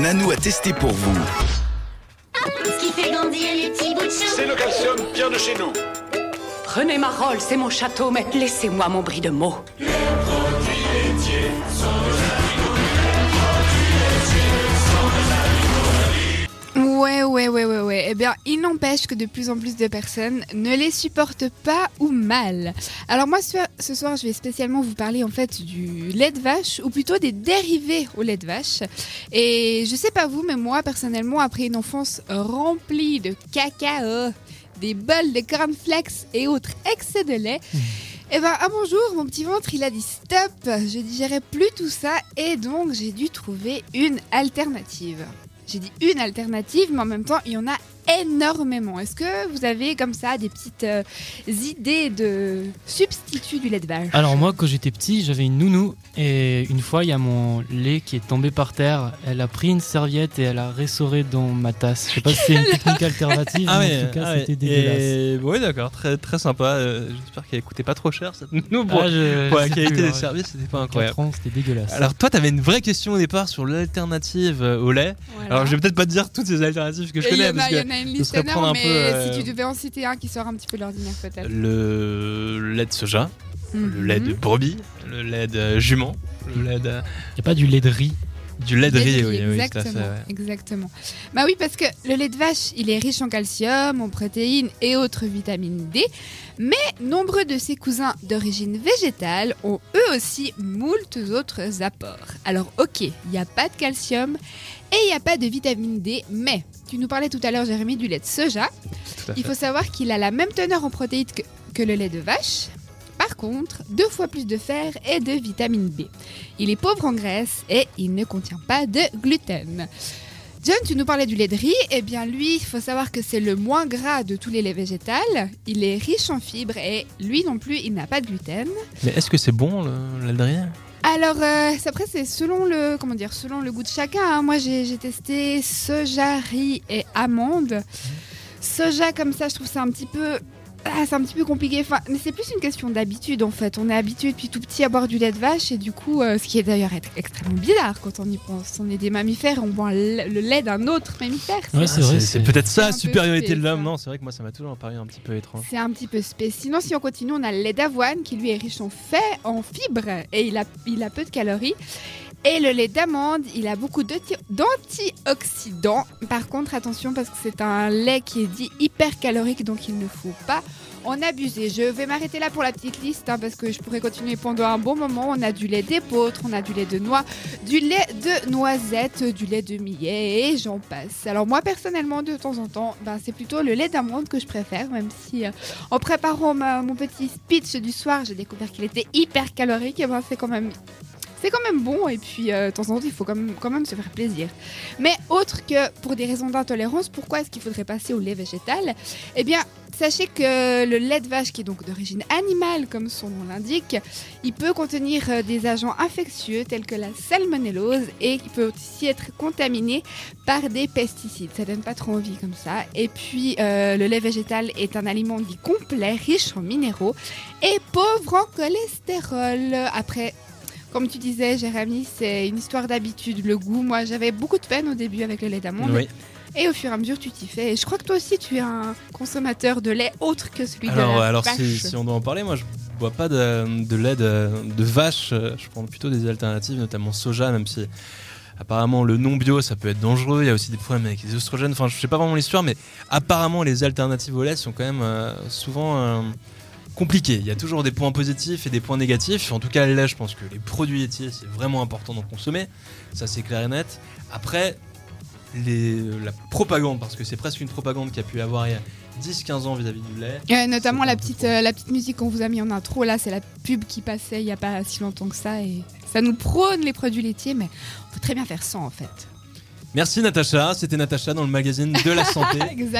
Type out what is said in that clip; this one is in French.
Nanou a testé pour vous. Ce qui fait grandir les petits bouts de chou. C'est le calcium bien de chez nous. Prenez ma rôle, c'est mon château, mais laissez-moi mon bris de mots. Eh bien, il n'empêche que de plus en plus de personnes ne les supportent pas ou mal. Alors moi, ce soir, je vais spécialement vous parler en fait du lait de vache, ou plutôt des dérivés au lait de vache. Et je sais pas vous, mais moi, personnellement, après une enfance remplie de cacao, des bols de cornflakes et autres excès de lait, eh ben, à mon jour, mon petit ventre, il a dit stop, je digérais plus tout ça, et donc j'ai dû trouver une alternative. J'ai dit une alternative, mais en même temps, il y en a énormément. Est-ce que vous avez comme ça des petites euh, idées de substituts du lait de vache? Alors moi, quand j'étais petit, j'avais une nounou et une fois, il y a mon lait qui est tombé par terre. Elle a pris une serviette et elle a ressoré dans ma tasse. Je sais pas si c'est une technique alternative, Ah mais ouais, en tout cas, ah ouais. c'était dégueulasse. Et... Oui, d'accord, très, très sympa. Euh, J'espère qu'elle coûtait pas trop cher cette nounou pour, Ah, je- pour la qualité plus, des ouais. services, c'était pas Quatre incroyable. ans, c'était dégueulasse. Alors toi, t'avais une vraie question au départ sur l'alternative euh, au lait. Voilà. Alors je vais peut-être pas te dire toutes ces alternatives que je connais parce que une ce liste serait prendre énorme, un mais peu, euh, si tu devais en citer un qui sort un petit peu de l'ordinaire peut-être. le lait de soja, le Mhm. lait de brebis, le lait de jument, le lait de... Il n'y a pas du lait de riz. Du lait de riz, oui, riz, oui, exactement, fait, ouais. exactement. Bah oui, parce que le lait de vache, il est riche en calcium, en protéines et autres vitamines D, mais nombreux de ses cousins d'origine végétale ont eux aussi moult autres apports. Alors ok, il n'y a pas de calcium et il n'y a pas de vitamine D, mais tu nous parlais tout à l'heure, Jérémy, du lait de soja. Il faut savoir qu'il a la même teneur en protéines que, que le lait de vache. Contre, deux fois plus de fer et de vitamine B. Il est pauvre en graisse et il ne contient pas de gluten. John, tu nous parlais du lait de riz. Eh bien, lui, il faut savoir que c'est le moins gras de tous les laits végétales. Il est riche en fibres et lui non plus, il n'a pas de gluten. Mais est-ce que c'est bon le lait de riz? Alors, euh, après, c'est selon le, comment dire, selon le goût de chacun. hein. Moi, j'ai j'ai testé soja, riz et amande. Soja comme ça, je trouve ça un petit peu, ah, c'est un petit peu compliqué. Enfin, mais c'est plus une question d'habitude en fait. On est habitué depuis tout petit à boire du lait de vache et du coup, euh, ce qui est d'ailleurs extrêmement bizarre quand on y pense. On est des mammifères et on boit le, lait d'un autre mammifère. Ouais, C'est- c'est vrai. Ah, C'est peut-être ça, la supériorité de l'homme. Non, c'est vrai que moi ça m'a toujours paru un petit peu étrange. C'est un petit peu spé. Sinon, si on continue, on a le lait d'avoine qui lui est riche en fait, en fibres et il a, il a peu de calories. Et le lait d'amande, il a beaucoup d'anti- d'antioxydants. Par contre, attention parce que c'est un lait qui est dit hyper calorique, donc il ne faut pas en abuser. Je vais m'arrêter là pour la petite liste hein, parce que je pourrais continuer pendant un bon moment. On a du lait d'épeautre, on a du lait de noix, du lait de noisette, du lait de millet et j'en passe. Alors moi personnellement, de temps en temps, ben, c'est plutôt le lait d'amande que je préfère, même si euh, en préparant mon petit speech du soir, j'ai découvert qu'il était hyper calorique. Et ben c'est quand même c'est quand même bon et puis euh, de temps en temps il faut quand même, se faire plaisir. Mais autre que pour des raisons d'intolérance, pourquoi est-ce qu'il faudrait passer au lait végétal? Eh bien, sachez que le lait de vache qui est donc d'origine animale comme son nom l'indique, il peut contenir euh, des agents infectieux tels que la salmonellose et il peut aussi être contaminé par des pesticides. Ça donne pas trop envie comme ça. Et puis euh, le lait végétal est un aliment dit complet, riche en minéraux et pauvre en cholestérol. Après comme tu disais, Jérémy, c'est une histoire d'habitude, le goût. Moi, j'avais beaucoup de peine au début avec le lait d'amande. Oui. Et au fur et à mesure, tu t'y fais. Et je crois que toi aussi, tu es un consommateur de lait autre que celui de Alors, la alors vache. si, si on doit en parler, moi je bois pas de, de lait de, de vache. Je prends plutôt des alternatives, notamment soja, même si apparemment le non bio ça peut être dangereux. Il y a aussi des problèmes avec les oestrogènes. Enfin, je sais pas vraiment l'histoire, mais apparemment les alternatives au lait sont quand même euh, souvent euh, compliquées. Il y a toujours des points positifs et des points négatifs. En tout cas, lait, je pense que les produits laitiers c'est vraiment important d'en consommer. Ça c'est clair et net. Après. Les, la propagande, parce que c'est presque une propagande qu'il y a pu y avoir il y a 10-15 ans vis-à-vis du lait. Notamment la petite, euh, la petite musique qu'on vous a mis en intro, là, c'est la pub qui passait il n'y a pas si longtemps que ça. Et ça nous prône les produits laitiers, mais on peut très bien faire sans, en fait. Merci Natacha, c'était Natacha dans le magazine de la santé. Exact.